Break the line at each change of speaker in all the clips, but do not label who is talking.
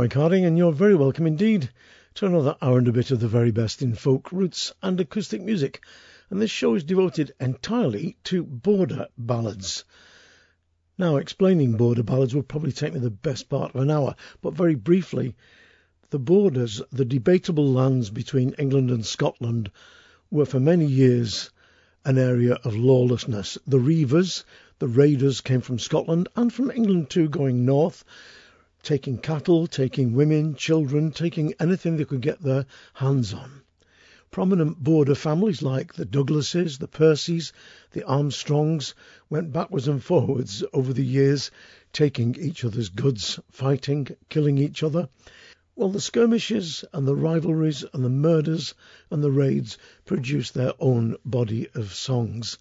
I'm Mike Harding, and you're very welcome indeed to another hour and a bit of the very best in folk, roots, and acoustic music. And this show is devoted entirely to border ballads. Now, explaining border ballads would probably take me the best part of an hour, but very briefly, the borders, the debatable lands between England and Scotland, were for many years an area of lawlessness. The reivers, the raiders, came from Scotland and from England too, going north taking cattle, taking women, children, taking anything they could get their hands on. Prominent border families like the Douglases, the Percys, the Armstrongs went backwards and forwards over the years, taking each other's goods, fighting, killing each other. Well, the skirmishes and the rivalries and the murders and the raids produced their own body of songs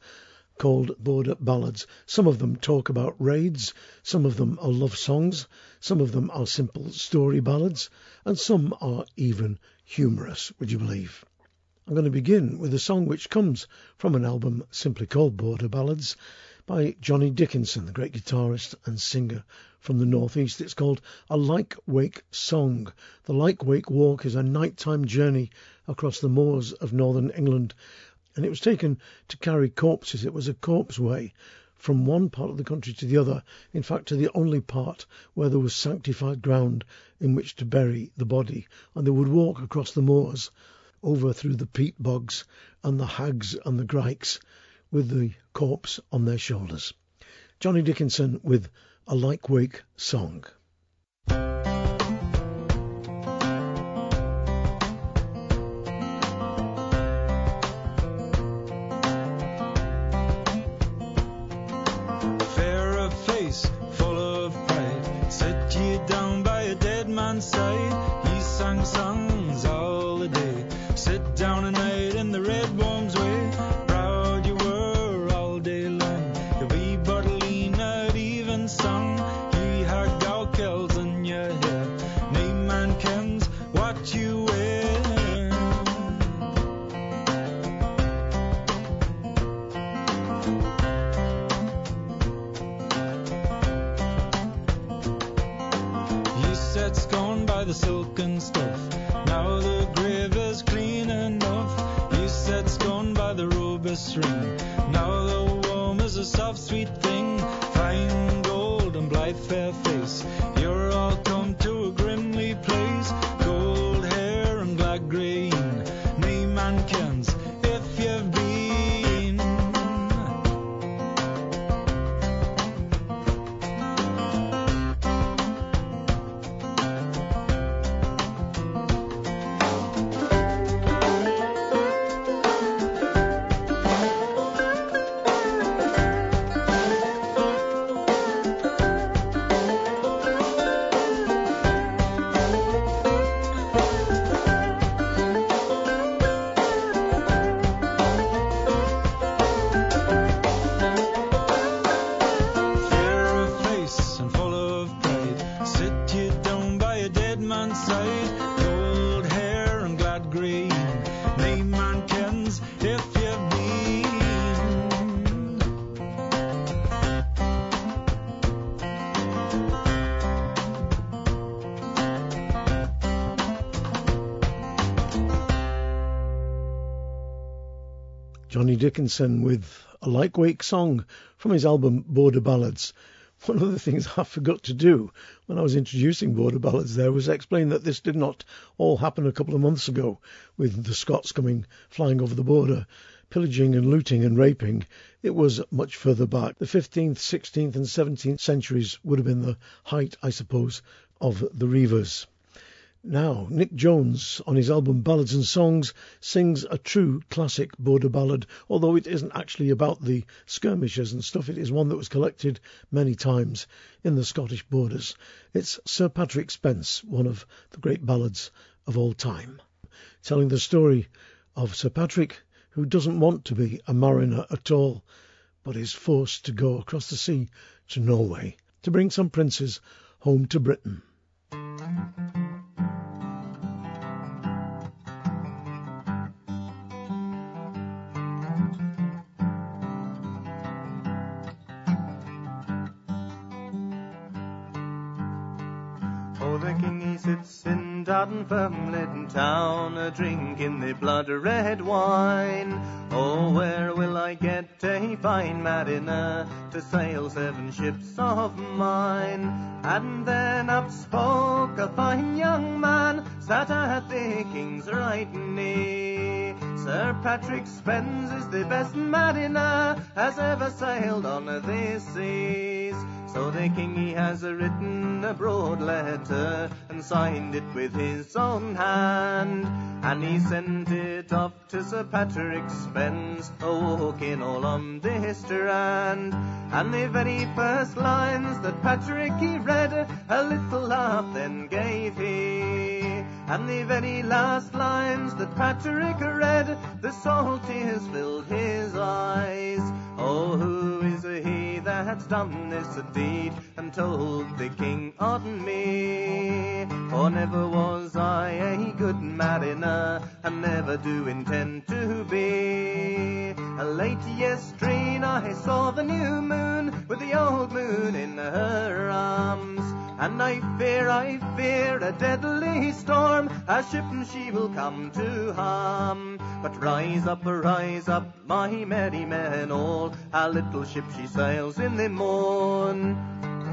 called Border Ballads. Some of them talk about raids, some of them are love songs, some of them are simple story ballads, and some are even humorous, would you believe? I'm going to begin with a song which comes from an album simply called Border Ballads by Johnny Dickinson, the great guitarist and singer from the Northeast. It's called A Lyke Wake Song. The Lyke Wake Walk is a nighttime journey across the moors of northern England and it was taken to carry corpses. It was a corpse way from one part of the country to the other, in fact, to the only part where there was sanctified ground in which to bury the body, and they would walk across the moors, over through the peat bogs and the hags and the grikes, with the corpse on their shoulders. Johnny Dickinson with a Lyke Wake song. Johnny Dickinson with a Wake song from his album Border Ballads. One of the things I forgot to do when I was introducing Border Ballads there was explain that this did not all happen a couple of months ago with the Scots coming flying over the border, pillaging and looting and raping. It was much further back. The 15th, 16th, and 17th centuries would have been the height, I suppose, of the Reivers. Now, Nic Jones, on his album Ballads and Songs, sings a true classic border ballad, although it isn't actually about the skirmishes and stuff. It is one that was collected many times in the Scottish borders. It's Sir Patrick Spens, one of the great ballads of all time, telling the story of Sir Patrick, who doesn't want to be a mariner at all, but is forced to go across the sea to Norway to bring some princes home to Britain.
In Dunfermline town, a drinking the blood red wine. Oh, where will I get a fine mariner to sail seven ships of mine? And then up spoke a fine young man, sat at the king's right knee. Sir Patrick Spens is the best mariner has ever sailed on the seas. So the king he has written a broad letter signed it with his own hand. And he sent it off to Sir Patrick Spens, a walking all on the strand. And the very first lines that Patrick he read, a little laugh then gave he. And the very last lines that Patrick read, the salt tears filled his eyes. Oh, who that's done this deed and told the king on me? For never was I a good mariner, and never do intend to be. A late yestreen I saw the new moon with the old moon in her arms. And I fear, I fear a deadly storm, a ship and she will come to harm. But rise up, rise up, my merry men all, a little ship she sails in the morn.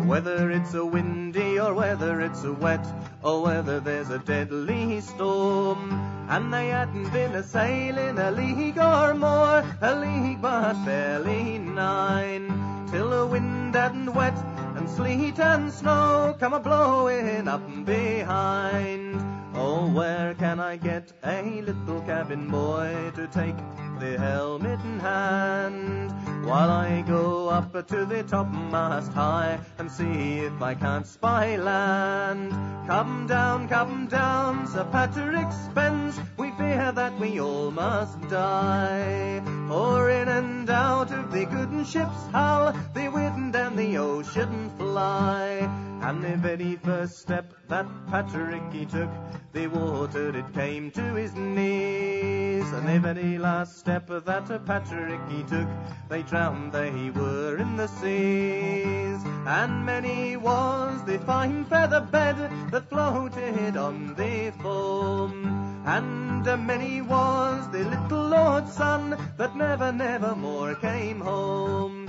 Whether it's a windy or whether it's a wet, or whether there's a deadly storm. And they hadn't been a sailing a league or more, a league but barely nine, till the wind had and wet and sleet and snow come a blowing up behind. Oh, where can I get a little cabin boy to take the helmet in hand? While I go up to the topmast high and see if I can't spy land. Come down, come down, Sir Patrick Spens, we fear that we all must die. For in and out of the good ship's hull, the wind and the ocean fly. And the very first step that Patrick he took, the water it came to his knees. And the very last step that Patrick he took, they drowned, they were in the seas. And many was the fine feather bed that floated on the foam. And many was the little Lord's son that never, never more came home.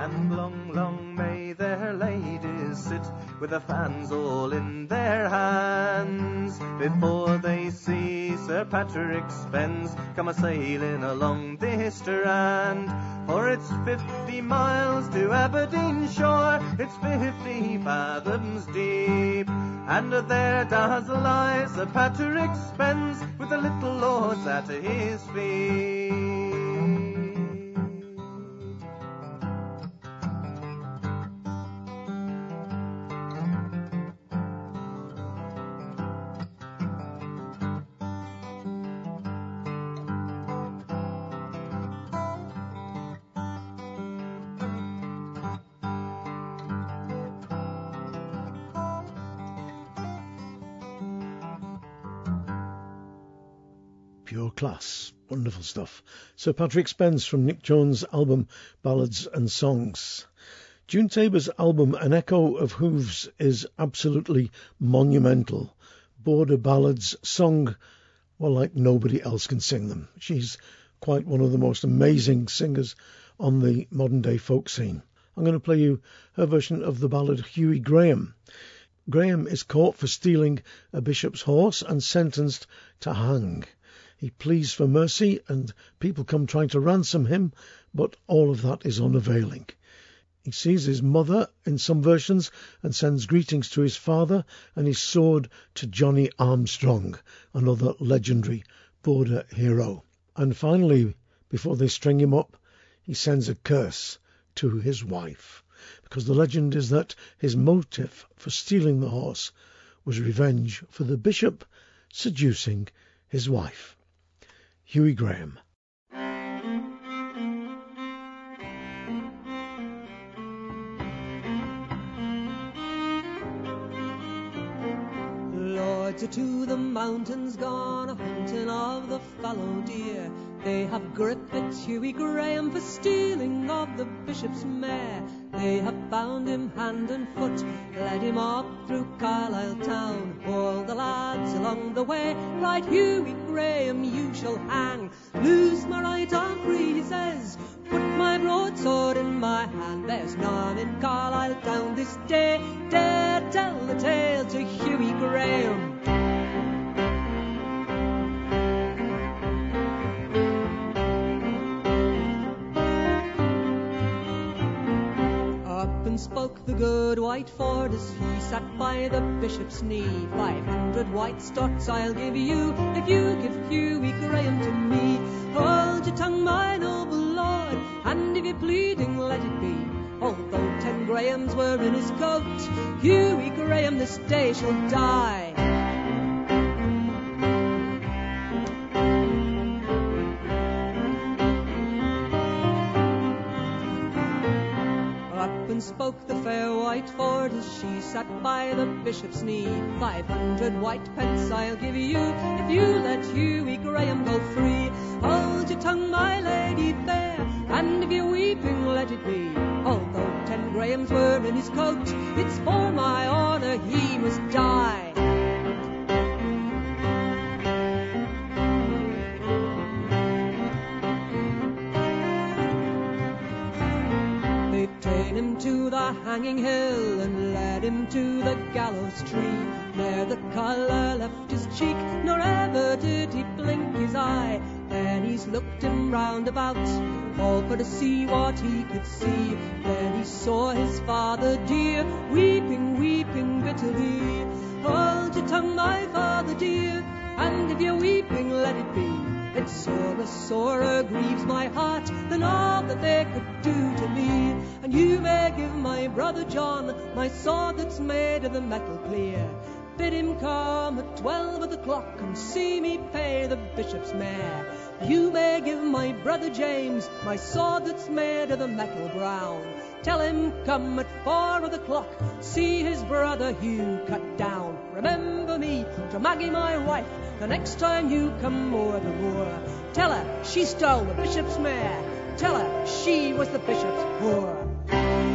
And long, long may their ladies sit with the fans all in their hands before they see Sir Patrick Spens come a sailing along this strand. For it's fifty miles to Aberdeen shore, it's fifty fathoms deep, and there does lie Sir Patrick Spens with the little lords at his feet.
Class. Wonderful stuff. Sir Patrick Spens from Nic Jones' album Ballads and Songs. June Tabor's album An Echo of Hooves is absolutely monumental. Border ballads sung, well, like nobody else can sing them. She's quite one of the most amazing singers on the modern day folk scene. I'm going to play you her version of the ballad Hughie Graeme. Graeme is caught for stealing a bishop's horse and sentenced to hang. He pleads for mercy, and people come trying to ransom him, but all of that is unavailing. He sees his mother in some versions and sends greetings to his father and his sword to Johnny Armstrong, another legendary border hero. And finally, before they string him up, he sends a curse to his wife, because the legend is that his motive for stealing the horse was revenge for the bishop seducing his wife. Hughie Graeme.
Lords are to the mountains gone, a hunting of the fallow deer. They have gripped Hughie Graeme for stealing of the bishop's mare. They have bound him hand and foot, led him up through Carlisle town. All the lads along the way cried, Hughie Graeme, you shall hang. Lose my right arm free, he says. Put my broadsword in my hand. There's none in Carlisle town this day dare tell the tale to Hughie Graeme. The good white as he sat by the bishop's knee. Five hundred white stocks I'll give you if you give Hughie Graeme to me. Hold your tongue, my noble lord, and if you're pleading, let it be. Although ten Grahams were in his coat, Hughie Graeme this day shall die. White as she sat by the bishop's knee. Five hundred white pence I'll give you if you let Hughie Graeme go free. Hold your tongue, my lady fair, and if you're weeping, let it be. Although ten Grahams were in his coat, it's for my honour he must die. To the hanging hill and led him to the gallows tree. There the colour left his cheek, nor ever did he blink his eye. Then he's looked him round about, all for to see what he could see. Then he saw his father dear, weeping, weeping bitterly. Hold your tongue, my father dear, and if you're weeping, let it be. It sorer, sorer grieves my heart than all that they could do to me. And you may give my brother John my sword that's made of the metal clear. Bid him come at twelve of the clock and see me pay the bishop's mare. You may give my brother James my sword that's made of the metal brown. Tell him come at four of the clock, see his brother Hugh cut down. Remember me to Maggie my wife, the next time you come moor the moor, tell her she stole the bishop's mare. Tell her she was the bishop's whore.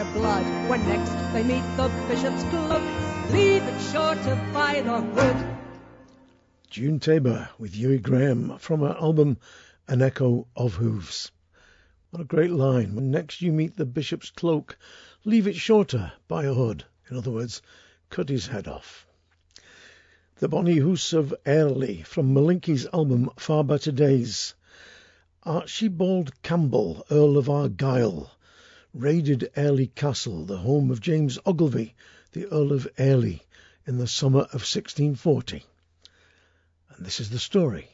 When next they meet the bishop's cloak. Leave it short by the hood.
June Tabor with Hughie Graeme from her album An Echo of Hooves. What a great line. When next you meet the bishop's cloak, leave it shorter by a hood. In other words, cut his head off. The Bonnie Hoose of Airlie from Malinky's album Far Better Days. Archibald Campbell, Earl of Argyll, raided Airlie Castle, the home of James Ogilvy, the Earl of Airlie, in the summer of 1640. And this is the story.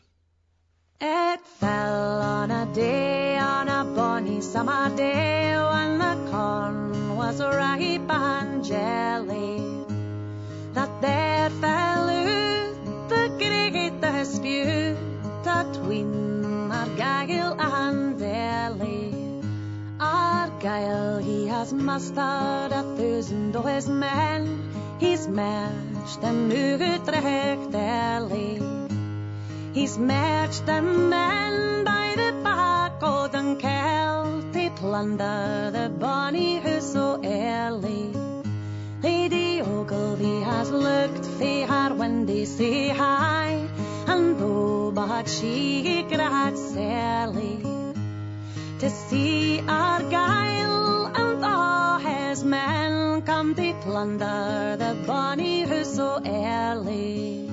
It fell on a day, on a bonny summer day, when the corn was ripe and jelly, that there fell out the great dispute between Argyll, he has mustered a thousand of his men. He's marched them Utrecht early. He's marched them men by the back of Dunkeld. They plunder the bonny house so early. Lady Ogilvy has looked for her when they say hi, and oh, but she cried sadly to see Argyll come to plunder the bonny house so early.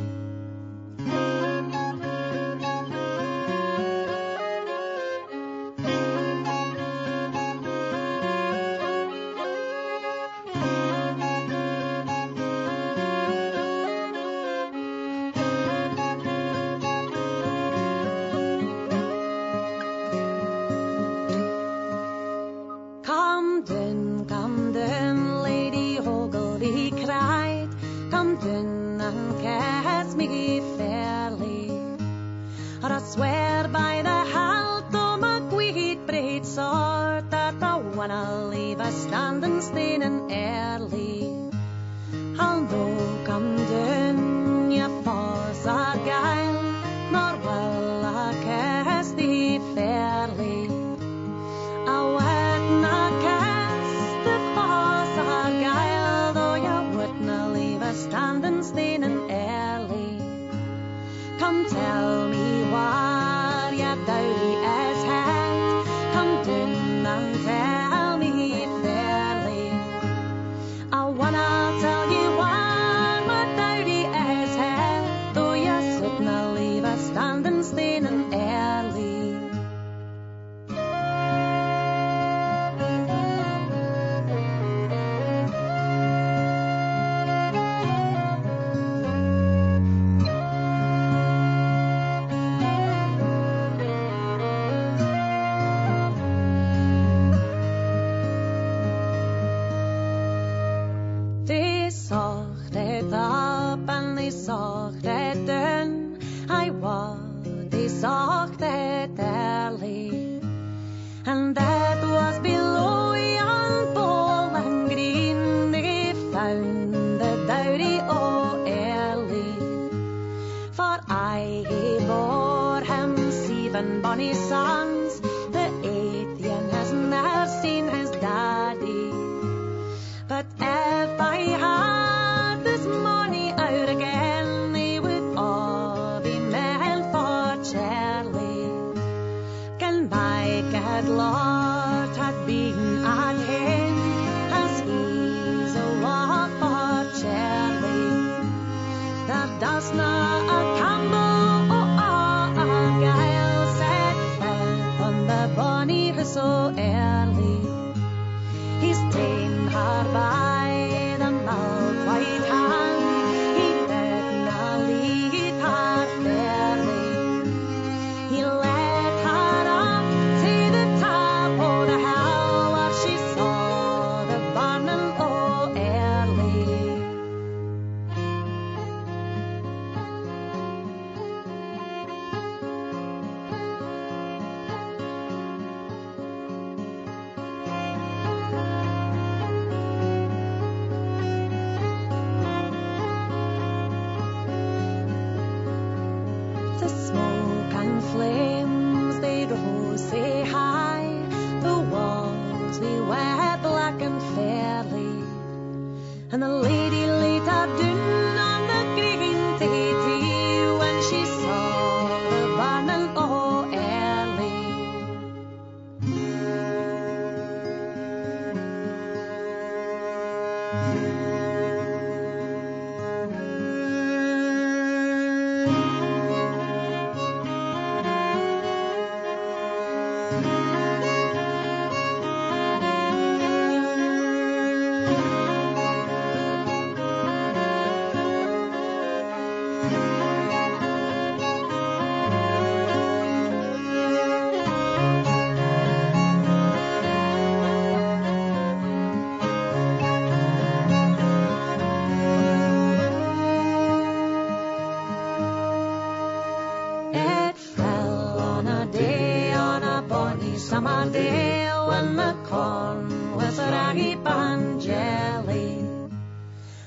Summer day, when the corn was a raggy and jelly.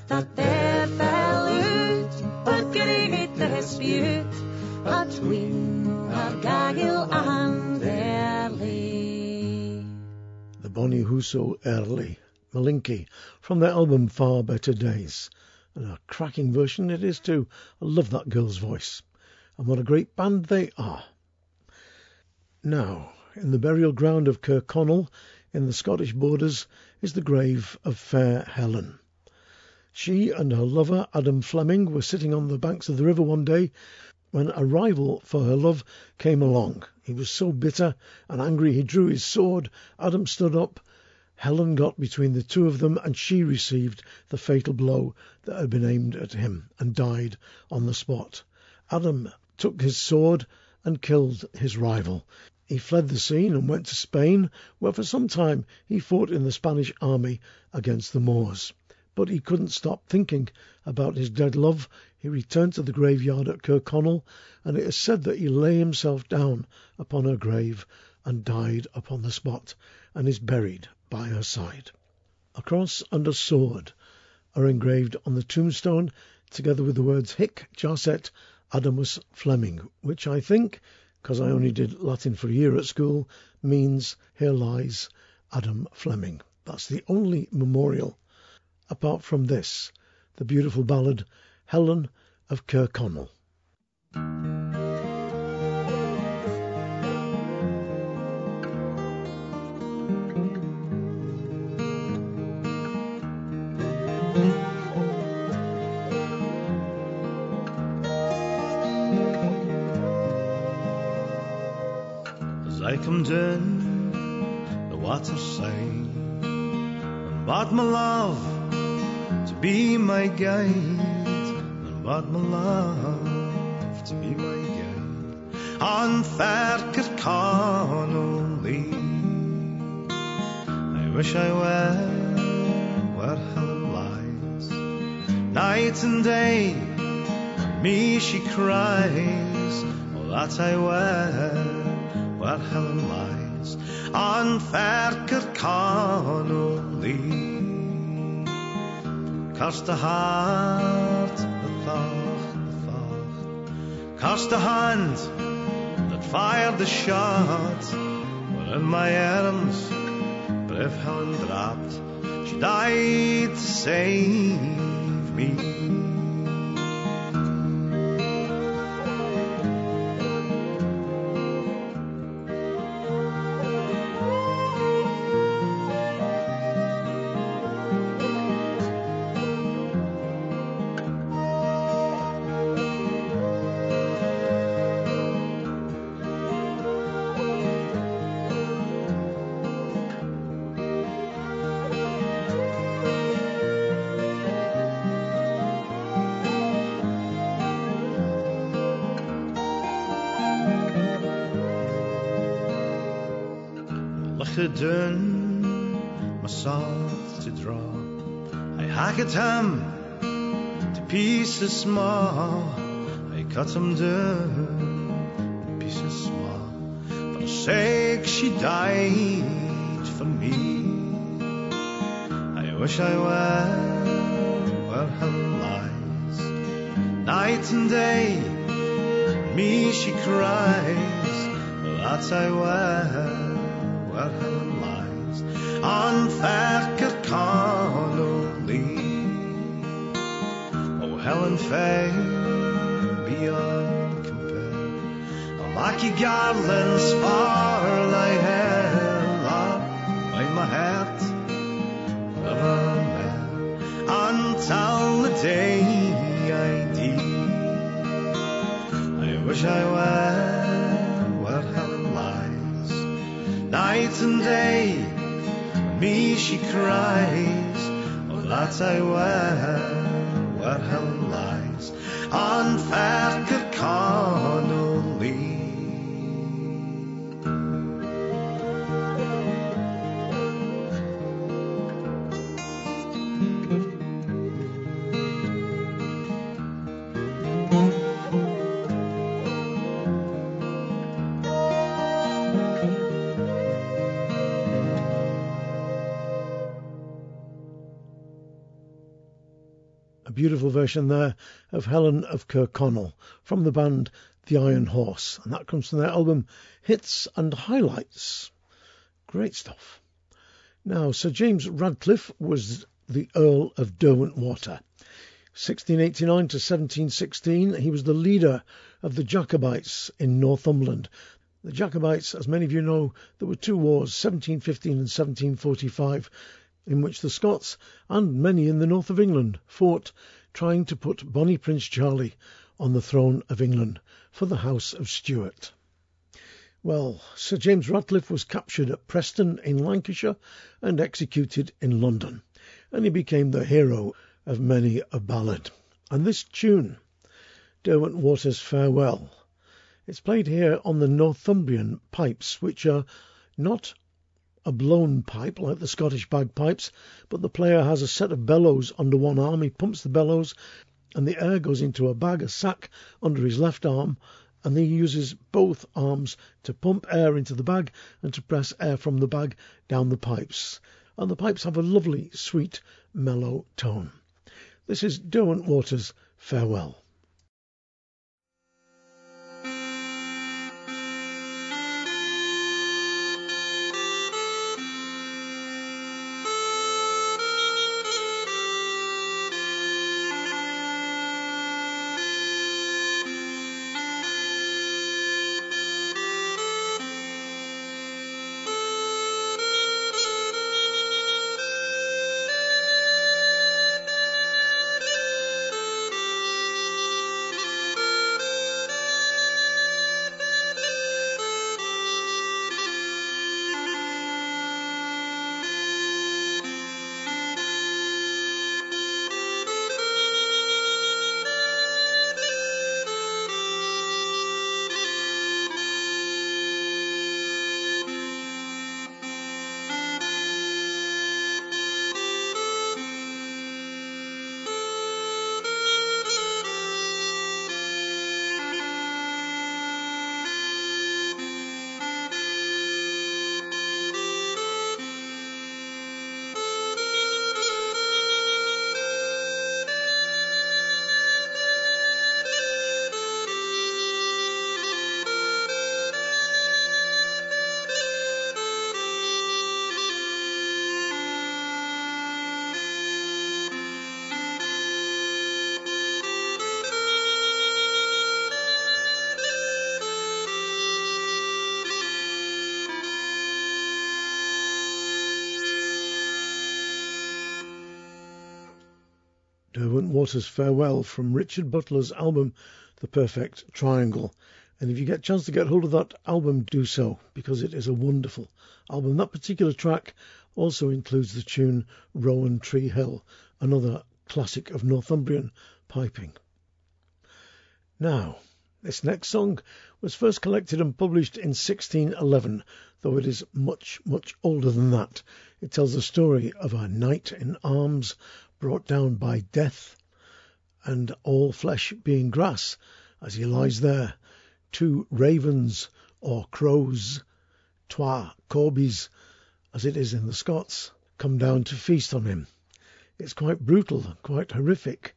That there fell out, but great dispute between Argyll and Airlie.
The Bonnie Husso Early, Malinky, from their album Far Better Days. And a cracking version it is too. I love that girl's voice. And what a great band they are. Now, in the burial ground of Kirkconnel, in the Scottish borders, is the grave of fair Helen. She and her lover, Adam Fleming, were sitting on the banks of the river one day when a rival for her love came along. He was so bitter and angry he drew his sword. Adam stood up. Helen got between the two of them, and she received the fatal blow that had been aimed at him and died on the spot. Adam took his sword and killed his rival. He fled the scene and went to Spain, where for some time he fought in the Spanish army against the Moors. But he couldn't stop thinking about his dead love. he returned to the graveyard at Kirkconnel, and it is said that he lay himself down upon her grave and died upon the spot, and is buried by her side. A cross and a sword are engraved on the tombstone, together with the words Hic Jacet Adamus Fleming, which I think, because I only did Latin for a year at school, means here lies Adam Fleming. That's the only memorial. Apart from this, the beautiful ballad Helen of Kirkconnel.
As I come down the waterside and bought my love to be my guide. And bought my love to be my guide. On Ferker Connolly I wish I were where Helen lies. Night and day for me she cries. Oh that I were Helen lies on Ferker Connolly. Cast the heart that thought, the thought, cast the hand that fired the shot. Were in my arms, brave Helen dropped. She died to save me. Him to pieces small. I cut him down pieces small. For the sake she died for me. I wish I were where her lies. Night and day, me she cries. Well, I were Fair beyond compare. A Mackie garlands for thy hair, love, by my heart, never there, until the day I die. I wish I were where Helen lies night and day. Me she cries, oh that I were
version there of Helen of Kirkconnel from the band The Iron Horse, and that comes from their album Hits and Highlights. Great stuff. Now, Sir James Radcliffe was the Earl of Derwentwater. 1689 to 1716, he was the leader of the Jacobites in Northumberland. The Jacobites, as many of you know, there were two wars, 1715 and 1745, in which the Scots and many in the north of England fought, trying to put Bonnie Prince Charlie on the throne of England for the House of Stuart. Well, Sir James Ratcliffe was captured at Preston in Lancashire and executed in London, and he became the hero of many a ballad. And this tune, Derwentwater's Farewell, it's played here on the Northumbrian pipes, which are not a blown pipe like the Scottish bagpipes, but the player has a set of bellows under one arm. He pumps the bellows and the air goes into a bag, a sack, under his left arm, and he uses both arms to pump air into the bag and to press air from the bag down the pipes. And the pipes have a lovely, sweet, mellow tone. This is Derwentwater's Farewell. Derwentwater's Farewell from Richard Butler's album The Perfect Triangle. And if you get a chance to get hold of that album, do so because it is a wonderful album. That particular track also includes the tune Rowan Tree Hill, another classic of Northumbrian piping. Now, this next song was first collected and published in 1611, though it is much, much older than that. It tells the story of a knight in arms brought down by death, and all flesh being grass, as he lies there, two ravens or crows, twa corbies, as it is in the Scots, come down to feast on him. It's quite brutal, quite horrific,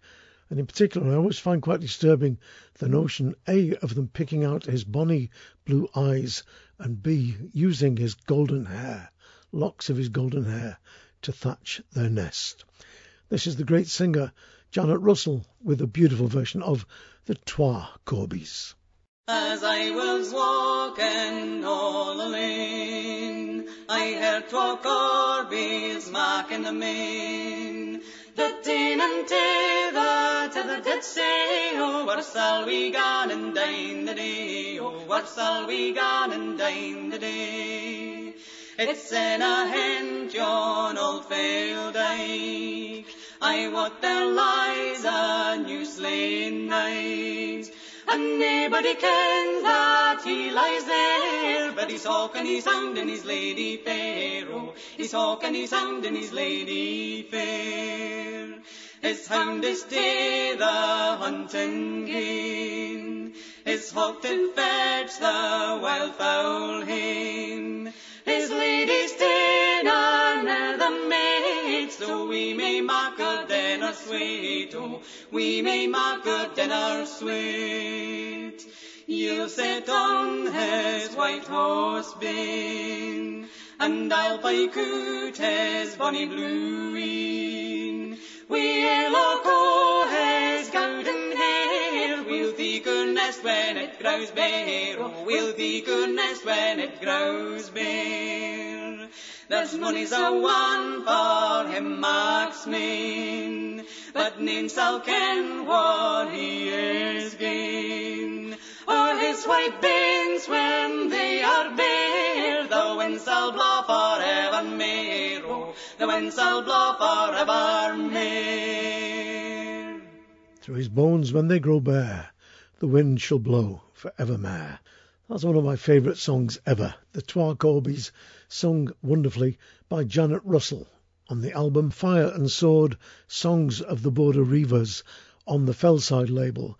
and in particular I always find quite disturbing the notion A of them picking out his bonny blue eyes and B using his golden hair, locks of his golden hair, to thatch their nest. This is the great singer Janet Russell with a beautiful version of the Twa Corbies.
As I was walking all alone, I heard twa corbies marking the main. The teen and tether, tether did say, Oh, where shall we go and dine the day? Oh, where shall we go and dine the day? It's in a hen, John Old Fail Dyke. I wot there lies a new slain knight, and nobody kens that he lies there, but he's hawking his hound and his lady fair, oh, he's hawking his hound and his lady fair. His hound is to the hunting gane, his hawk did fetch the wild fowl hame, his lady's dinner the maid, so we may mark a dinner sweet, oh, we may mark a dinner sweet. You'll sit on his white horse bin, and I'll buy coot his bonny blueen. We'll look his golden thee nest when it grows bare, oh, we'll thee nest when it grows bare. There's money's a one for him marksman, but none shall ken what he is gain. Or his white banes when they are bare, the wind shall blow for evermore, oh, the wind shall blow for evermore.
Through his bones when they grow bare, the wind shall blow for evermore. That's one of my favourite songs ever, the Twa Corbies, sung wonderfully by Janet Russell on the album Fire and Sword Songs of the Border Reivers, on the Fellside label.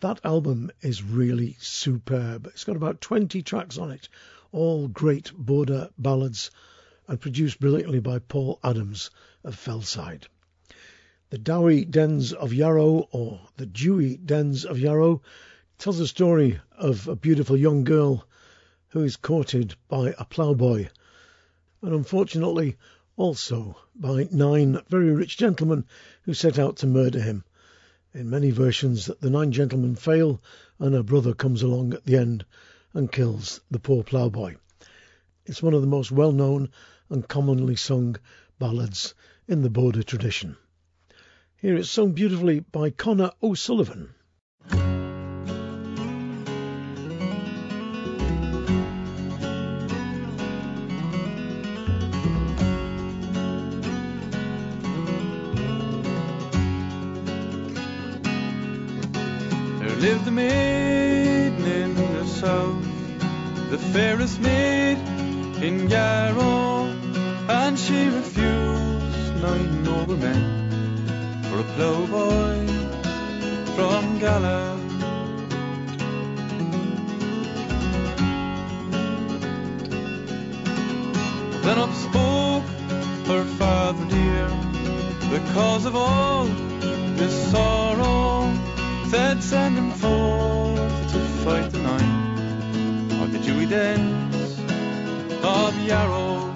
That album is really superb. It's got about 20 tracks on it, all great border ballads and produced brilliantly by Paul Adams of Fellside. The Dowie Dens of Yarrow, or the Dewy Dens of Yarrow, tells the story of a beautiful young girl who is courted by a ploughboy, and unfortunately also by nine very rich gentlemen who set out to murder him. In many versions, the nine gentlemen fail, and her brother comes along at the end and kills the poor ploughboy. It's one of the most well known and commonly sung ballads in the border tradition. Here it's sung beautifully by Conor O'Sullivan.
There lived a maiden in the south, the fairest maid in Yarrow, and she refused nine noble men for a ploughboy from Gala. Then up spoke her father dear, the cause of all this sorrow, said send him forth to fight the nine of the Dewy dens of Yarrow.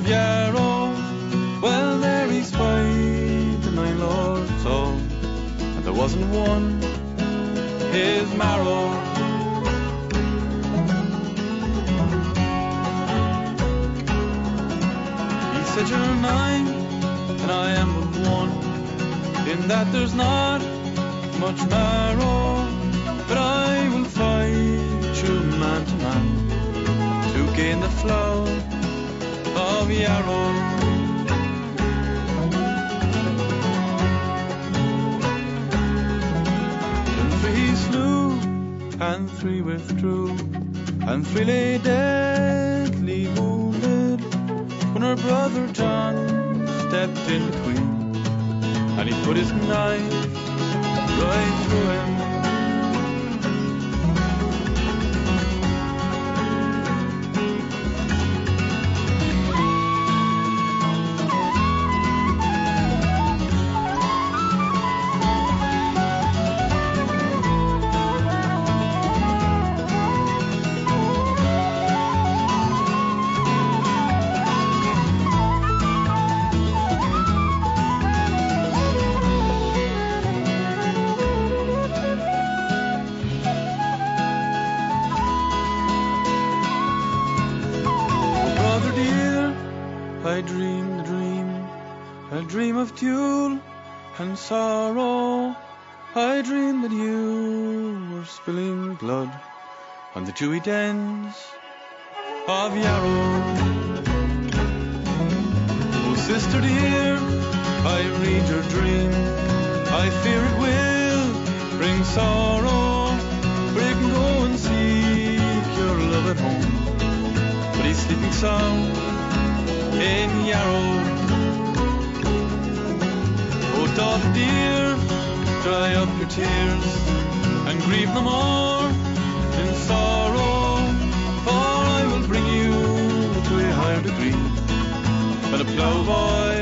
Of Yarrow, well, there he spied the nine lords all, and there wasn't one his marrow. He said, You're nine, and I am but one, in that there's not much marrow, but I will fight you man to man to gain the flow And three slew, and three withdrew, and three lay deadly wounded when her brother John stepped in between, and he put his knife right through him. Dewy dens of Yarrow. Oh, sister dear, I read your dream. I fear it will bring sorrow. For you can go and seek your love at home but he's sleeping sound in Yarrow. Oh, daughter dear, dry up your tears and grieve no more sorrow, for I will bring you to a higher degree than a ploughboy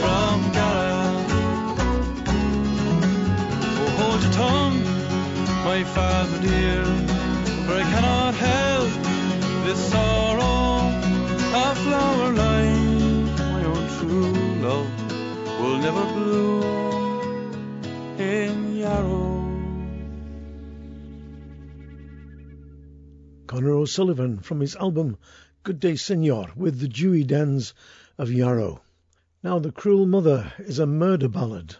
from Gala. Oh, hold your tongue, my father dear, for I cannot help this sorrow, a flower like my own true love will never bloom in Yarrow.
Conor O'Sullivan from his album Good Day Senor with the Dewy Dens of Yarrow. Now, The Cruel Mother is a murder ballad,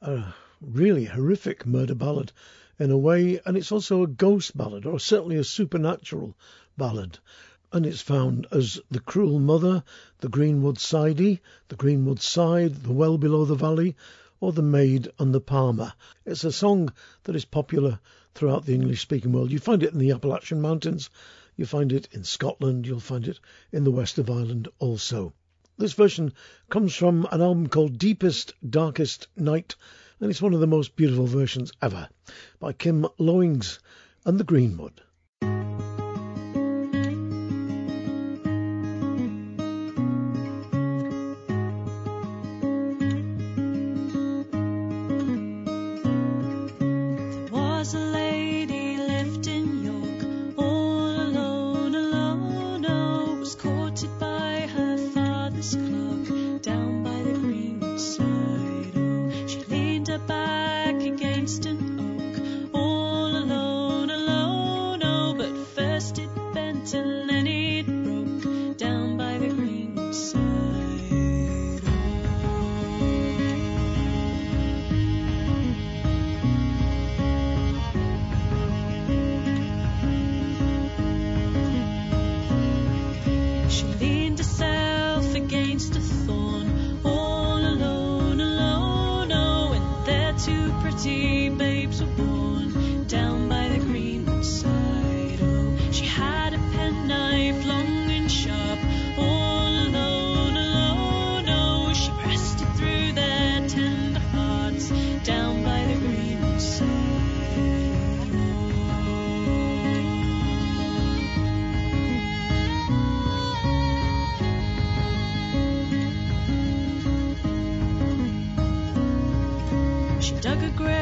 a really horrific murder ballad in a way, and it's also a ghost ballad, or certainly a supernatural ballad. And it's found as The Cruel Mother, The Greenwood Sidey, The Greenwood Side, The Well Below the Valley, or The Maid and the Palmer. It's a song that is popular
throughout the English speaking world. You find it in the Appalachian Mountains, you find it in Scotland, you'll find it in the west of Ireland also. This version comes from an album called Deepest, Darkest Night, and it's one of the most beautiful versions ever by Kim Lowings and the Greenwood. dug a grave.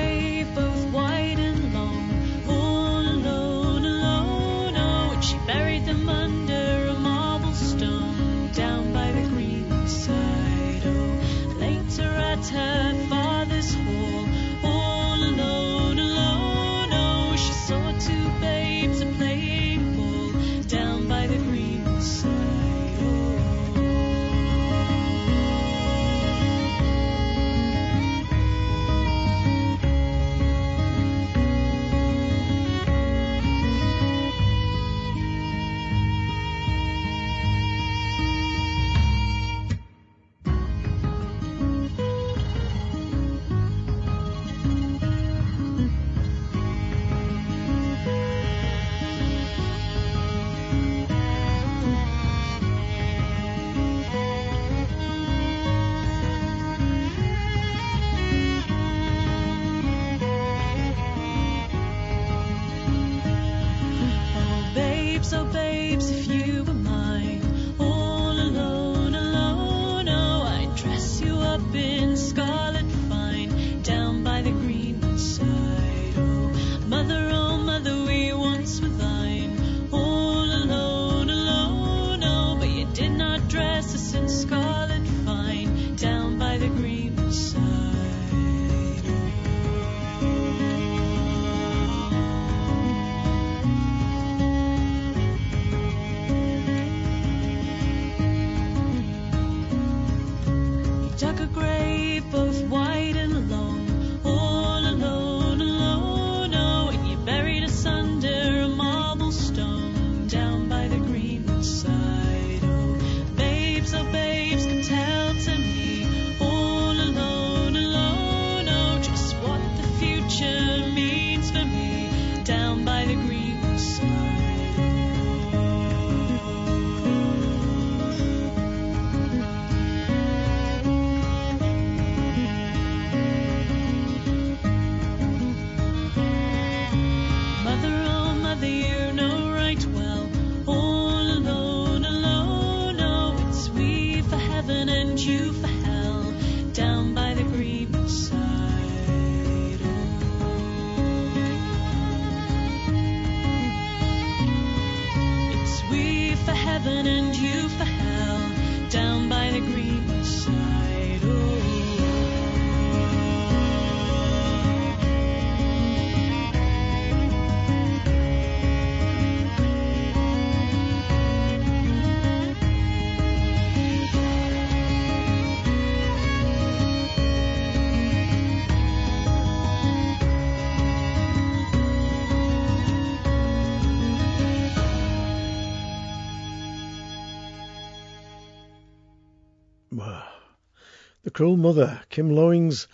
Cruel Mother, Kim Lowings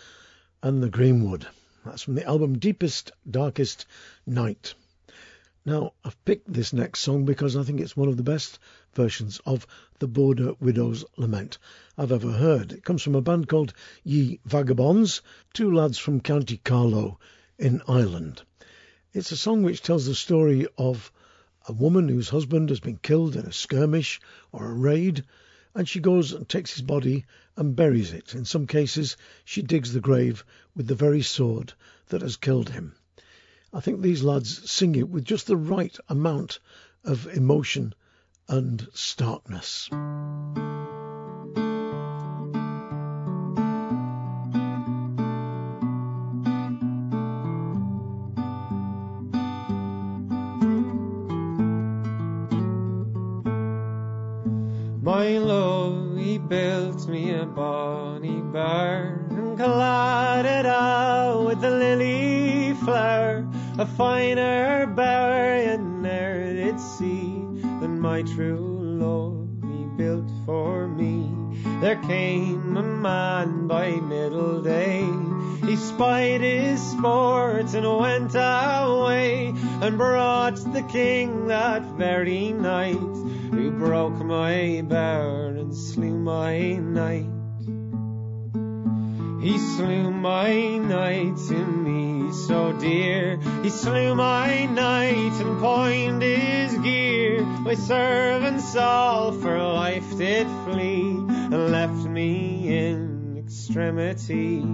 and the Greenwood.
That's from the album Deepest, Darkest Night. Now, I've picked this next song because I think it's one of the best versions of the Border Widow's Lament I've ever heard. It comes from a band called Ye Vagabonds, two lads from County Carlow in Ireland. It's a song which tells the story of a woman whose husband has been killed in a skirmish or a raid, and she goes and takes his body and buries it. In some cases, she digs the grave with the very sword that has killed him. I think these lads sing it with just the right amount of emotion and starkness.
Built me a bonny barn and it out with the lily flower a finer bower you ne'er did see than my true love he built for me. There came a man by middle day. He spied his sports and went away and brought the king that very night, broke my bower and slew my knight. He slew my knight to me so dear. He slew my knight and poined his gear. My servants all for life did flee and left me in extremity.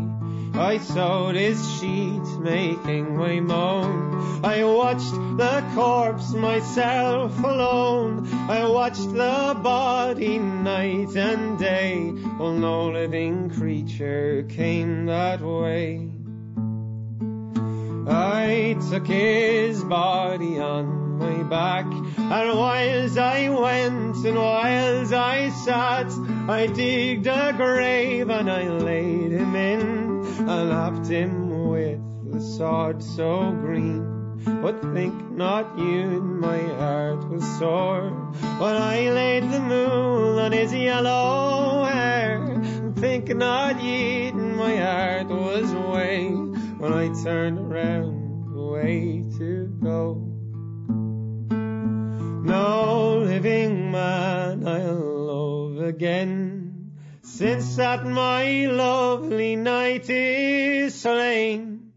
I sewed his sheet, making my moan. I watched the corpse myself alone. I watched the body night and day, while no living creature came that way. I took his body on back, and whiles I went and whiles I sat, I digged a grave and I laid him in, and lapped him with the sod so green. But think not you my heart was sore when I laid the moon on his yellow hair. Think not ye my heart was way when I turned around away to go. No living man I'll love again, since that my lovely knight is slain,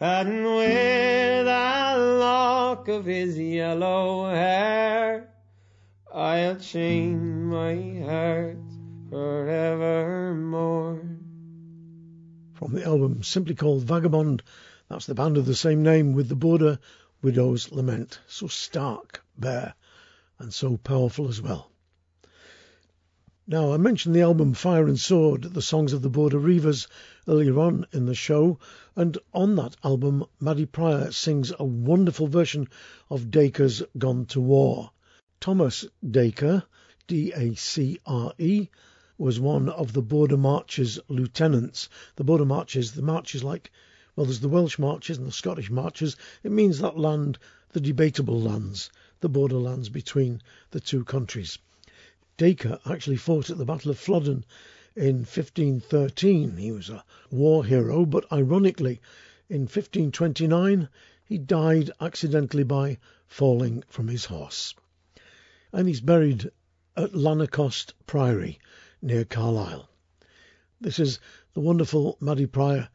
and with a lock of his yellow hair, I'll chain my heart forevermore.
From the album simply called Vagabond, that's the band of the same name with the Border Widow's Lament. So stark, bare, and so powerful as well. Now, I mentioned the album Fire and Sword, the songs of the Border Reivers, earlier on in the show, and on that album, Maddy Prior sings a wonderful version of Dacre's Gone to War. Thomas Dacre, D A C R E, was one of the Border Marches lieutenants. The Border Marches, the marches like, well, there's the Welsh marches and the Scottish marches. It means that land, the debatable lands, the borderlands between the two countries. Dacre actually fought at the Battle of Flodden in 1513. He was a war hero, but ironically, in 1529 he died accidentally by falling from his horse. And he's buried at Lanercost Priory near Carlisle. This is the wonderful Maddy Prior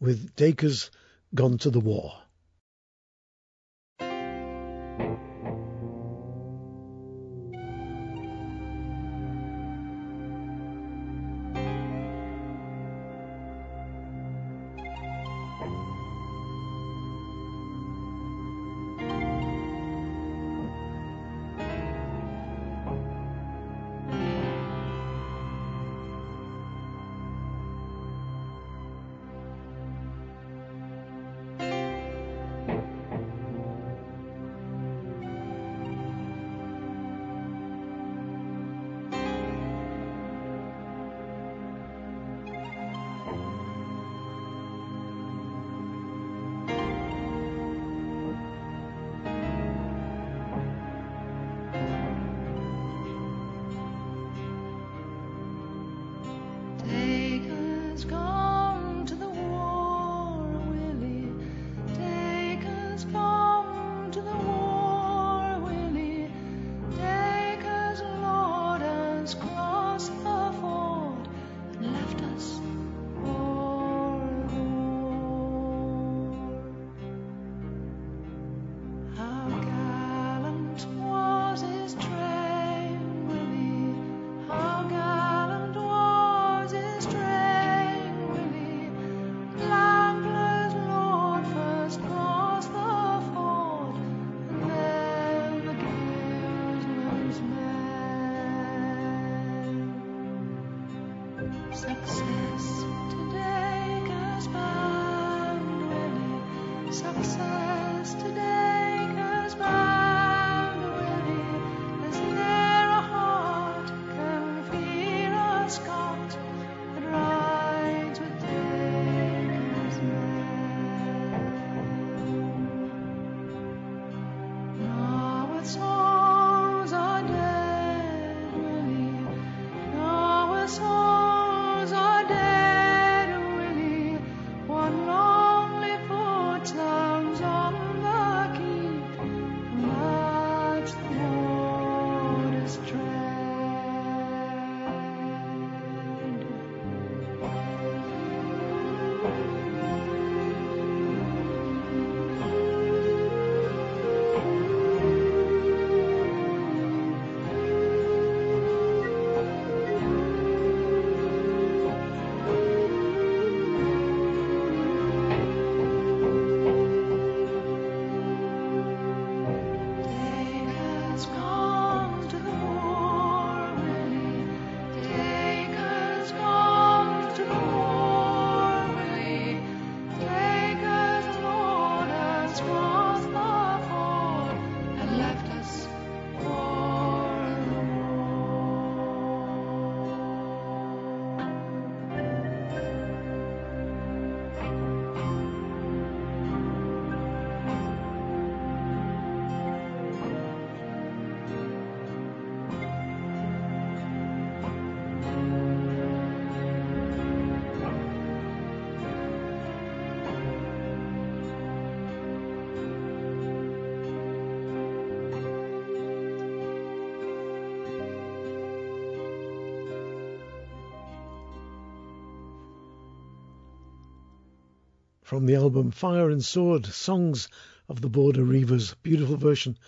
with Dacre's Gone to the War. From the album Fire and Sword Songs of the Border Reivers, beautiful version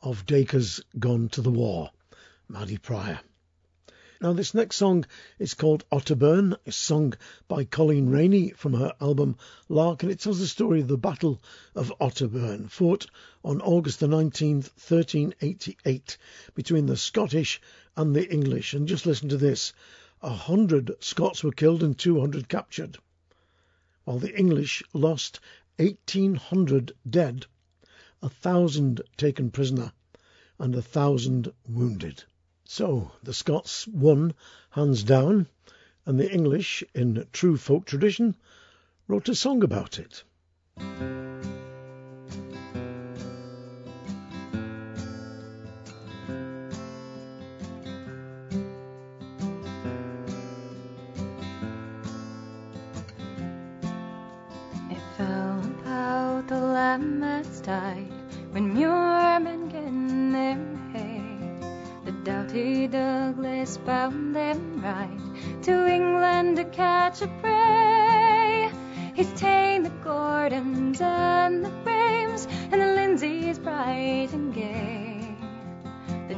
of Dacre's Gone to the War, Maddy Prior. Now, this next song is called Otterburn. Sung by Colleen Raney from her album Lark, and it tells the story of the Battle of Otterburn, fought on August the 19th, 1388, between the Scottish and the English. And just listen to this a hundred Scots were killed and 200 captured, while the English lost 1800 dead, a thousand taken prisoner, and a thousand wounded. So the Scots won hands down, and the English, in true folk tradition, wrote a song about. It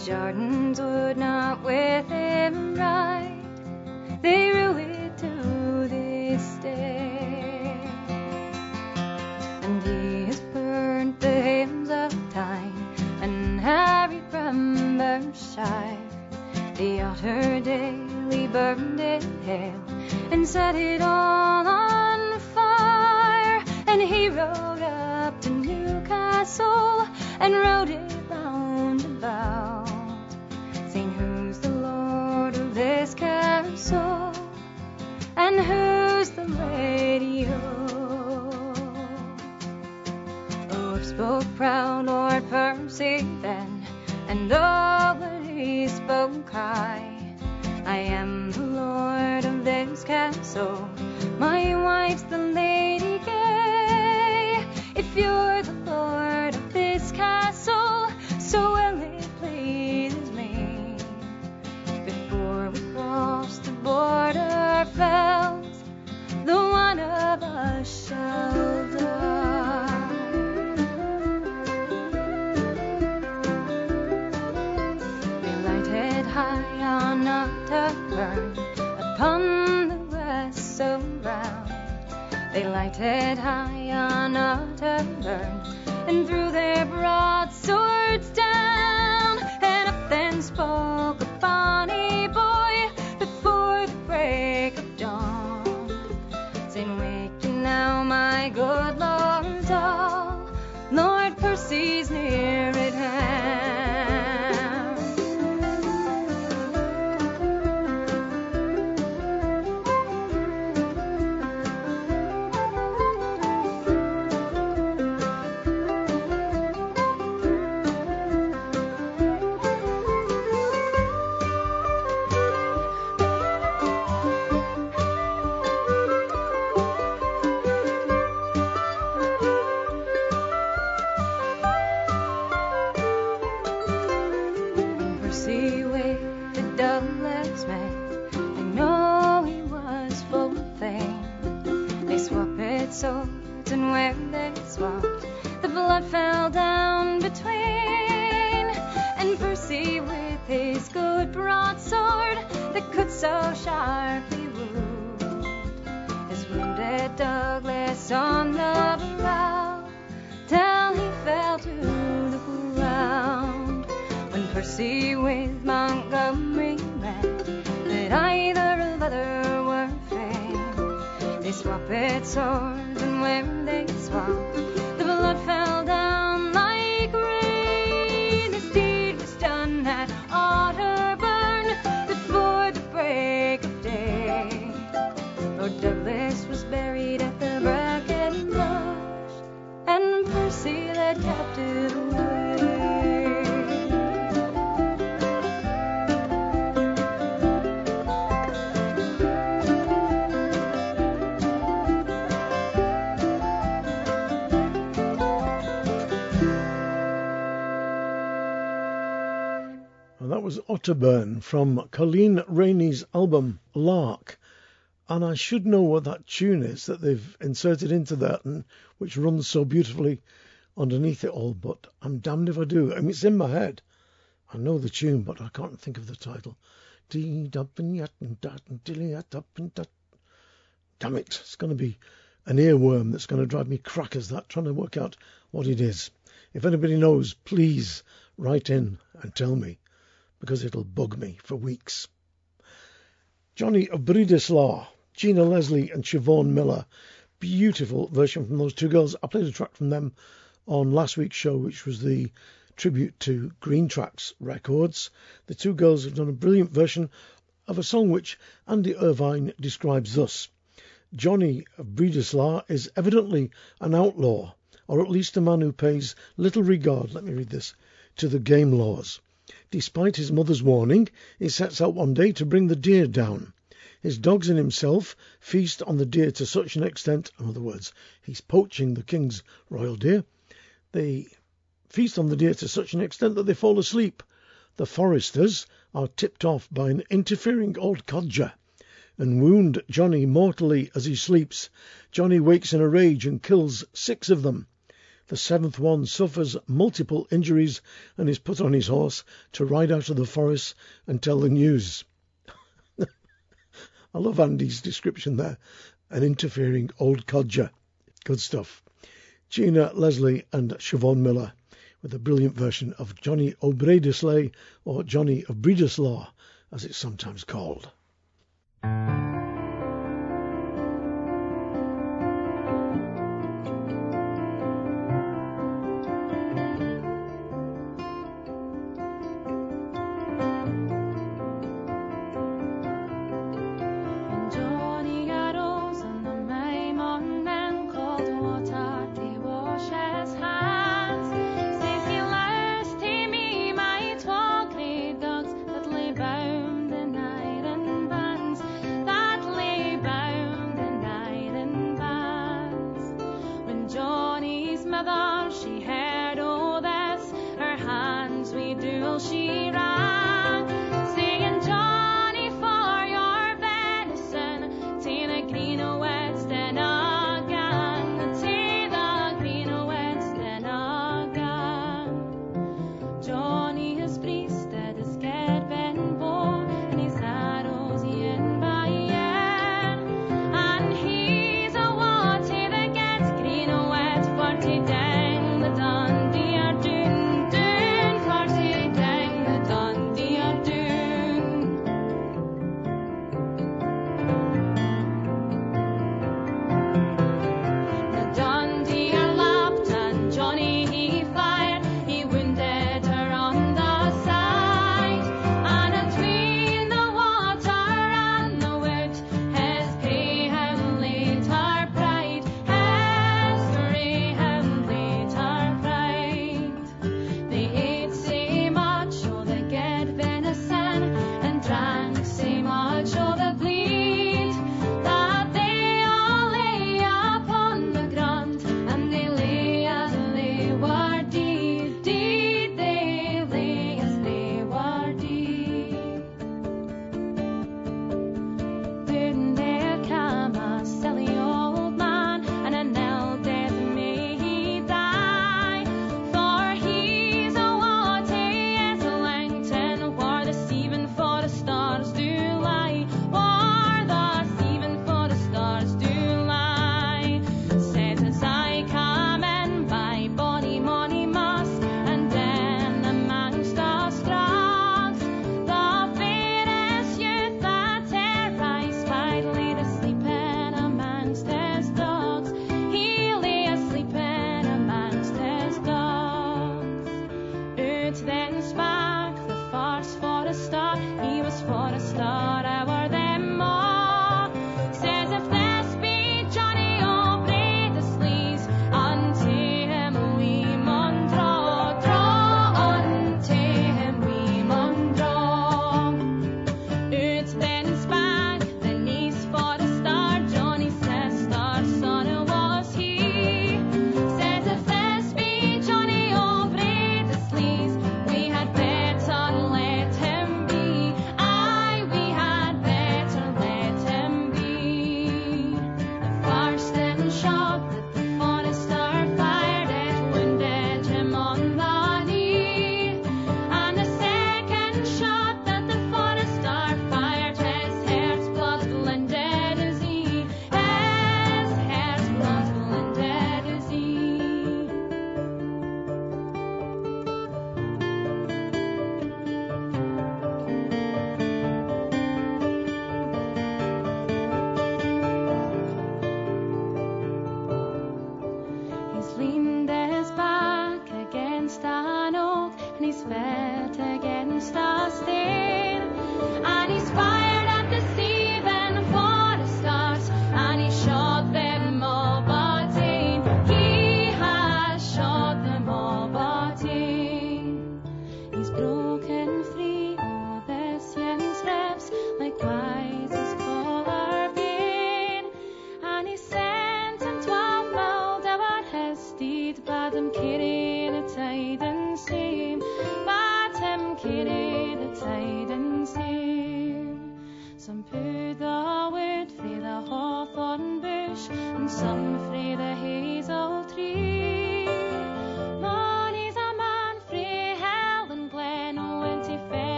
The Jardines would not with him ride. They rue it to this day and he has burnt the hymns of time and Harry from Berkshire. The otter daily burned it hail and set it all on fire. And he rode up to Newcastle and rode it round about, who's the lady of? Oh, spoke proud Lord Percy then, and he spoke high. I am the lord of this castle, my wife's the lady gay. If you're the lord of this castle, so well it pleases me. Before we cross the border fells, the one shall die. They lighted high on Otterburn upon the so round. They lighted high on Otterburn and threw their broadswords down. And up then spoke a bonny broadsword that could so sharply wound, his wounded Douglas on the brow till he fell to the ground. When Percy with Montgomery met, that either of other were fain. They swapped swords, and when they swapped, Douglas was buried at the bracken bush, and Percy led captive
was Otterburn from Colleen Raney's album Lark. And I should know what that tune is that they've inserted into that and which runs so beautifully underneath it all, but I'm damned if I do. I mean, it's in my head. I know the tune, but I can't think of the title. Damn it, it's going to be an earworm that's going to drive me crackers that trying to work out what it is. If anybody knows, please write in and tell me because it'll bug me for weeks. Johnny of Breedislaw, Jeana Leslie and Siobhan Miller. Beautiful version from those two girls. I played a track from them on last week's show, which was the tribute to Greentrax Records. The two girls have done a brilliant version of a song which Andy Irvine describes thus. Johnny of Breedislaw is evidently an outlaw, or at least a man who pays little regard, let me read this, to the game laws. Despite his mother's warning, he sets out one day to bring the deer down. His dogs and himself feast on the deer to such an extent, in other words, he's poaching the king's royal deer. They feast on the deer to such an extent that they fall asleep. The foresters are tipped off by an interfering old codger and wound Johnny mortally as he sleeps. Johnny wakes in a rage and kills six of them. The seventh one suffers multiple injuries and is put on his horse to ride out of the forest and tell the news. I love Andy's description there. An interfering old codger. Good stuff. Jeana Leslie and Siobhan Miller with a brilliant version of Johnny O'Braidisley or Johnny of Breedislaw as it's sometimes called.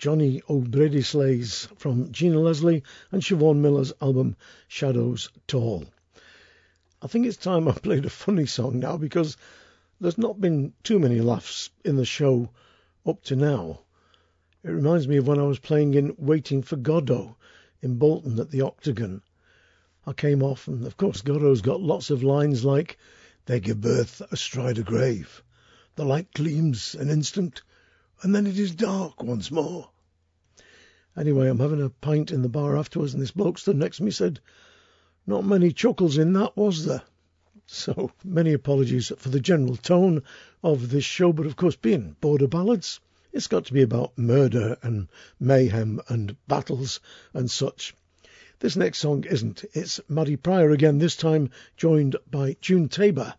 Johnny O' Braidisley's from Jeana Leslie and Siobhan Miller's album Shadows Tall. I think it's time I played a funny song now because there's not been too many laughs in the show up to now. It reminds me of when I was playing in Waiting for Godot in Bolton at the Octagon. I came off, and of course, Godot's got lots of lines like, They give birth astride a grave. The light gleams an instant, and then it is dark once more. Anyway, I'm having a pint in the bar afterwards, and this bloke stood next to me said, Not many chuckles in that, was there? So, many apologies for the general tone of this show, but of course, being border ballads, it's got to be about murder and mayhem and battles and such. This next song isn't. It's Maddy Prior again, this time joined by June Tabor.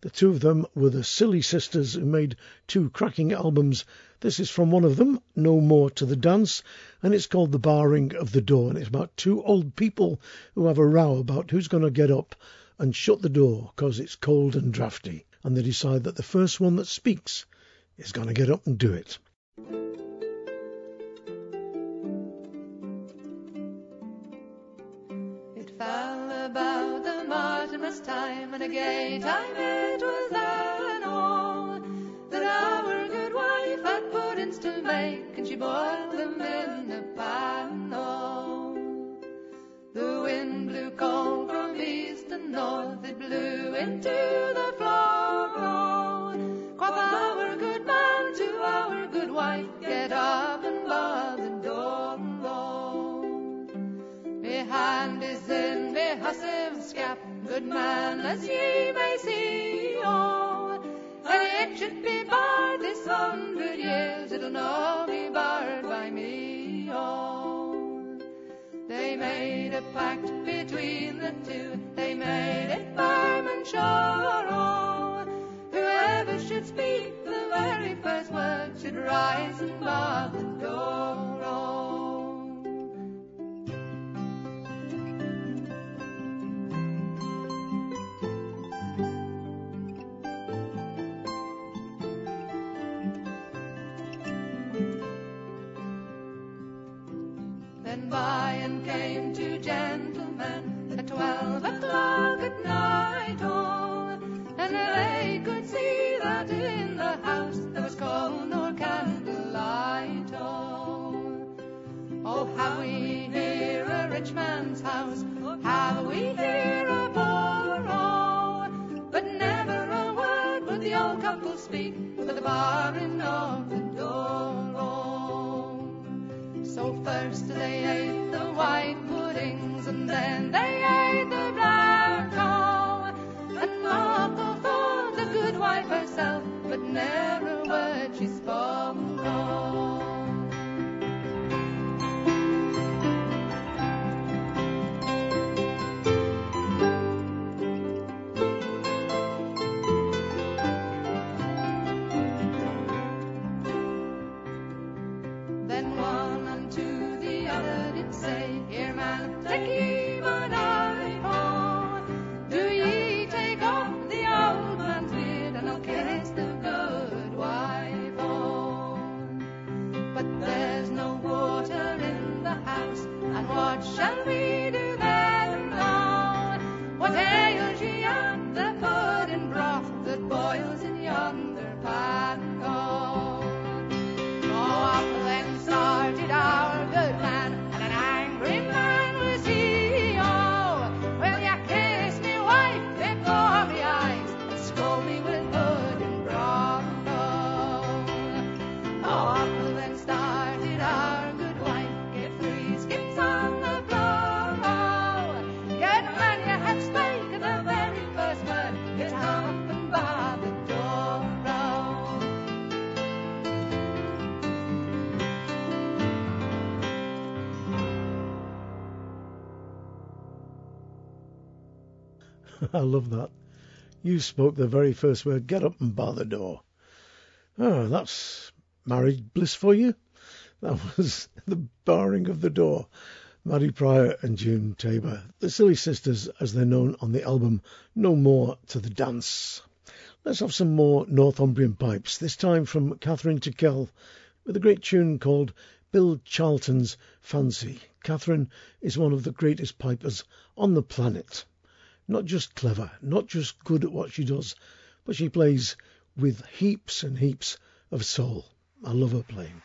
The two of them were the Silly Sisters who made two cracking albums. This is from one of them, No More to the Dance, and it's called The Barring of the Door, and it's about two old people who have a row about who's going to get up and shut the door 'cause it's cold and drafty, and they decide that the first one that speaks is going to get up and do it.
It fell about the time, and a gay time it was then make, and she boiled them in a pan. The wind blew cold from east and north, it blew into the floor. Quoth our good man to our good wife, get up and bar the door. Me hand is in me hussif scap, good man, as ye may see. Made a pact between the two. They made it firm and sure. Oh, whoever should speak the very first word should rise and bar the came two gentlemen at twelve o'clock at night, oh, and they could see that in the house there was coal nor candlelight, oh. Oh, have we here a rich man's house? Have we here a poor, oh? But never a word would the old couple speak for the barring of the. So first they ate the white puddings and then they ate the black oh, and Martha thought the good wife herself, but never a word she spoke.
I love that. You spoke the very first word. Get up and bar the door. Oh, that's marriage bliss for you. That was the barring of the door. Maddy Prior and June Tabor, the Silly Sisters, as they're known on the album No More to the Dance. Let's have some more Northumbrian pipes, this time from Kathryn Tickell, with a great tune called Bill Charlton's Fancy. Kathryn is one of the greatest pipers on the planet. Not just clever, not just good at what she does, but she plays with heaps and heaps of soul. I love her playing.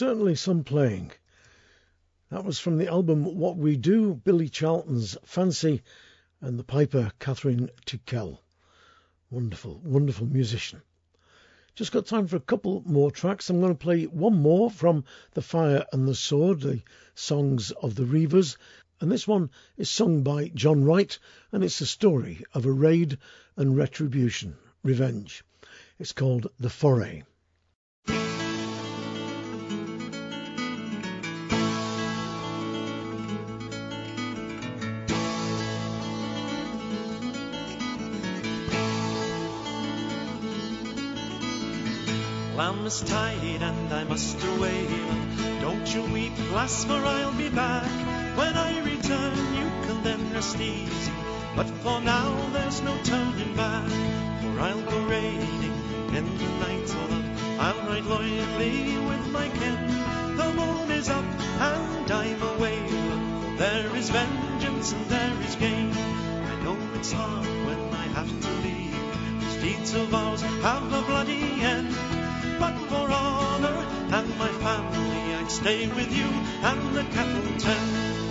Certainly some playing. That was from the album What We Do, Billy Charlton's Fancy, and the piper Kathryn Tickell. Wonderful, wonderful musician. Just got time for a couple more tracks. I'm going to play one more from The Fire and the Sword, the songs of the Reivers. And this one is sung by John Wright, and it's the story of a raid and retribution, revenge. It's called The Foray.
Lamb is tied and I must away. Don't you weep, lass, for I'll be back. When I return, you can then rest easy. But for now, there's no turning back. For I'll go raiding in the night of I'll ride loyally with my kin. The moon is up and I'm away. There is vengeance and there is gain. I know it's hard when I have to leave. These deeds of ours have a bloody you and the cattle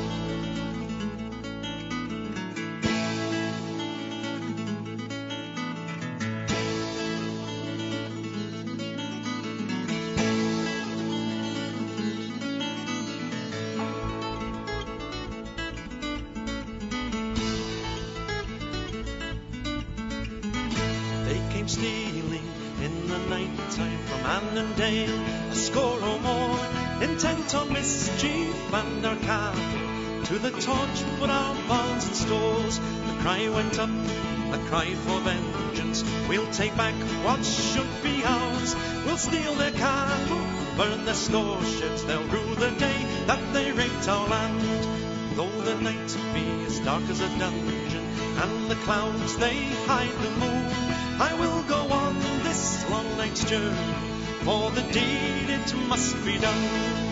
tend. To the torch put our barns and stores. The cry went up, a cry for vengeance. We'll take back what should be ours. We'll steal their cattle, burn their store sheds. They'll rue the day that they raped our land. Though the night be as dark as a dungeon, and the clouds they hide the moon, I will go on this long night's journey. For the deed it must be done.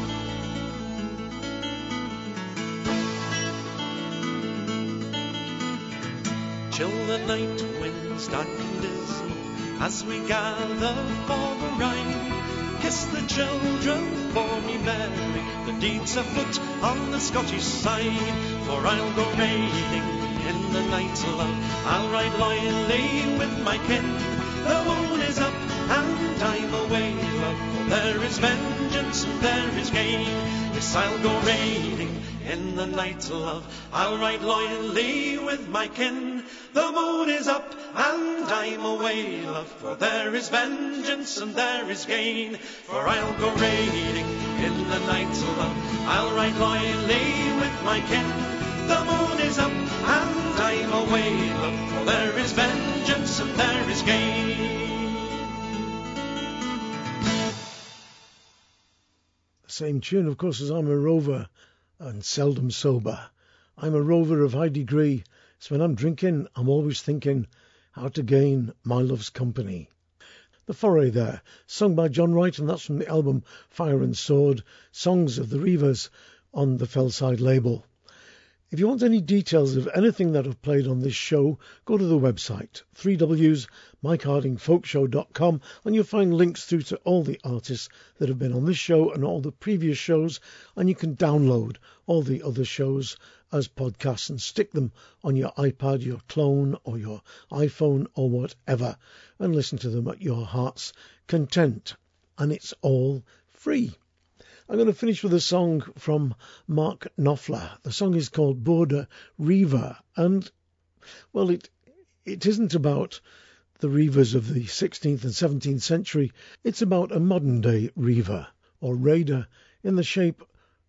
The night winds dark and dismal as we gather for the ride. Kiss the children for me, Mary. The deeds afoot on the Scottish side. For I'll go raiding in the night alone. I'll ride loyally with my kin. The moon is up and I'm away, love. For there is vengeance and there is gain. Yes, I'll go raiding in the night, love. I'll ride loyally with my kin. The moon is up and I'm away, love, for there is vengeance and there is gain. For I'll go raiding in the night, love. I'll ride loyally with my kin. The moon is up and I'm away, love, for there is vengeance and there is gain.
The same tune, of course, as I'm a rover and seldom sober. I'm a rover of high degree, so when I'm drinking, I'm always thinking how to gain my love's company. The Foray there, sung by John Wright, and that's from the album Fire and Sword, Songs of the Reivers on the Fellside label. If you want any details of anything that I've played on this show, go to the website, 3Ws mikehardingfolkshow.com, and you'll find links through to all the artists that have been on this show and all the previous shows, and you can download all the other shows as podcasts and stick them on your iPad, your clone, or your iPhone, or whatever, and listen to them at your heart's content. And it's all free. I'm going to finish with a song from Mark Knopfler. The song is called Border Reiver, and well, it it isn't about the reivers of the 16th and 17th century. It's about a modern day reiver or raider in the shape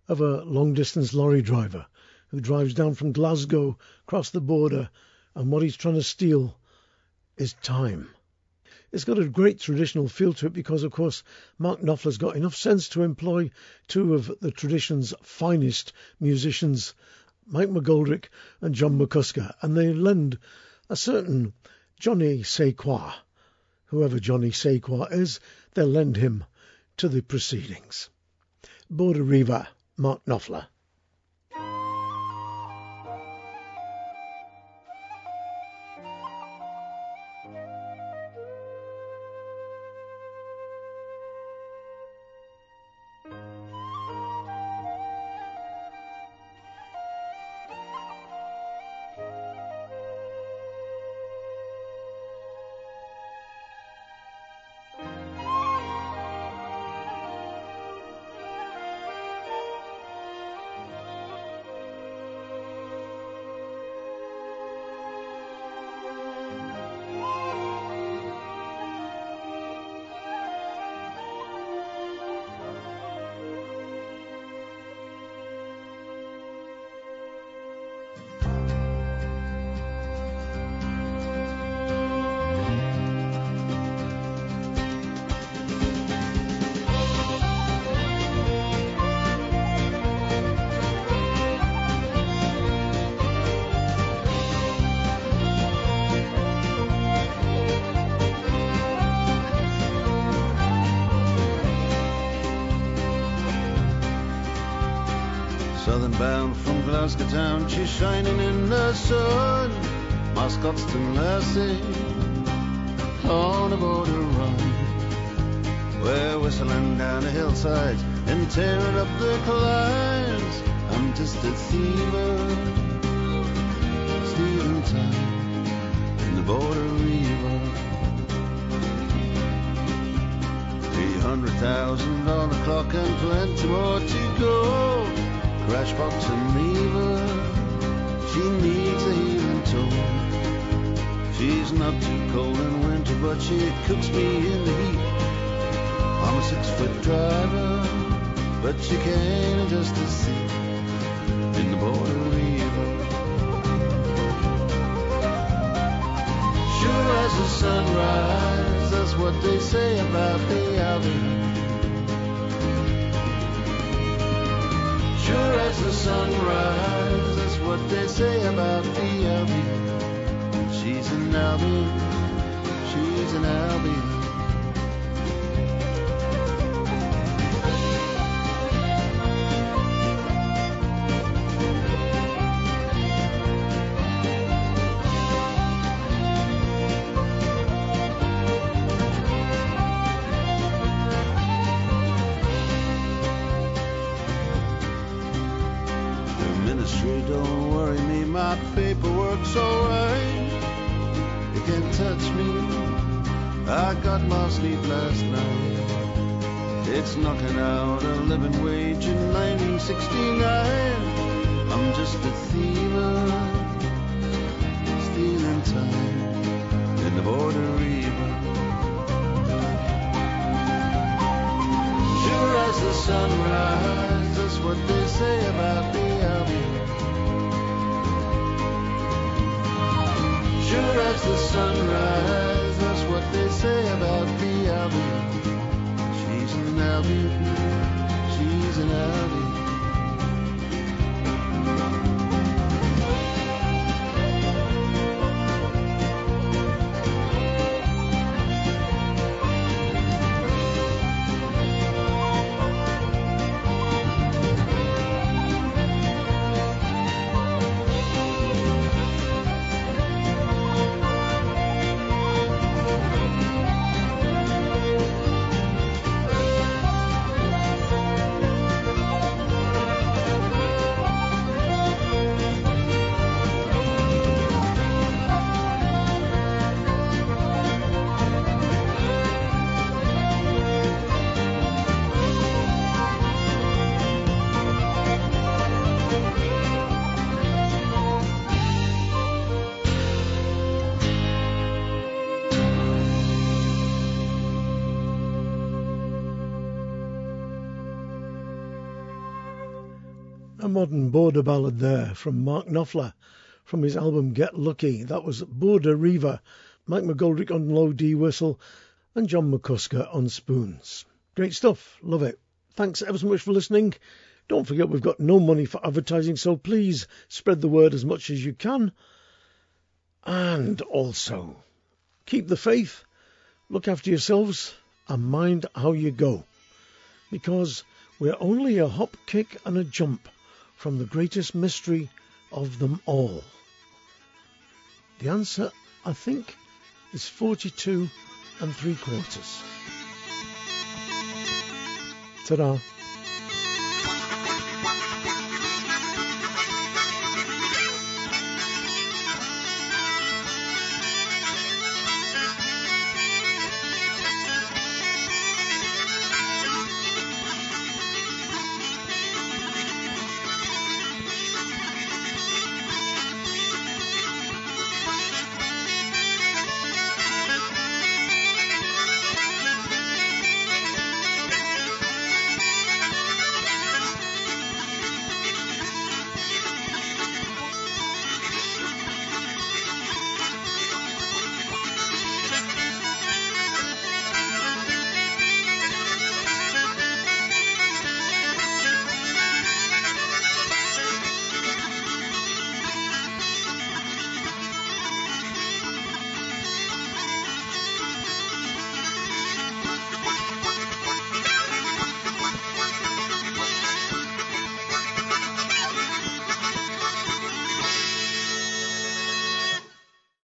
of a long distance lorry driver who drives down from Glasgow across the border, and what he's trying to steal is time. It's got a great traditional feel to it because, of course, Mark Knopfler's got enough sense to employ two of the tradition's finest musicians, Mike McGoldrick and John McCusker, and they lend a certain Johnny Sequoia, whoever Johnny Sequoia is, they'll lend him to the proceedings. Border Reiver, Mark Knopfler.
On a border run. We're whistling down the hillsides and tearing up the climbs. I'm just a thiever, stealing time in the border reiver. Three hundred thousand on the clock and plenty more to go. Crashbox and lever, she needs a healing toe. She's not too cold in winter, but she cooks me in the heat. I'm a six foot driver, but she can't adjust the seat in the border reiver. Sure as the sunrise, that's what they say about the Albion. Sure as the sunrise, that's what they say about the Albion. She's an Albion, she's an Albion. What they say about
modern border ballad there from Mark Knopfler from his album Get Lucky. That was Border Reiver, Mike McGoldrick on low D whistle, and John McCusker on spoons. Great stuff, love it. Thanks ever so much for listening. Don't forget we've got no money for advertising, so please spread the word as much as you can. And also, keep the faith, look after yourselves, and mind how you go. Because we're only a hop, kick, and a jump from the greatest mystery of them all. The answer, I think, is 42 and three quarters. Ta-da.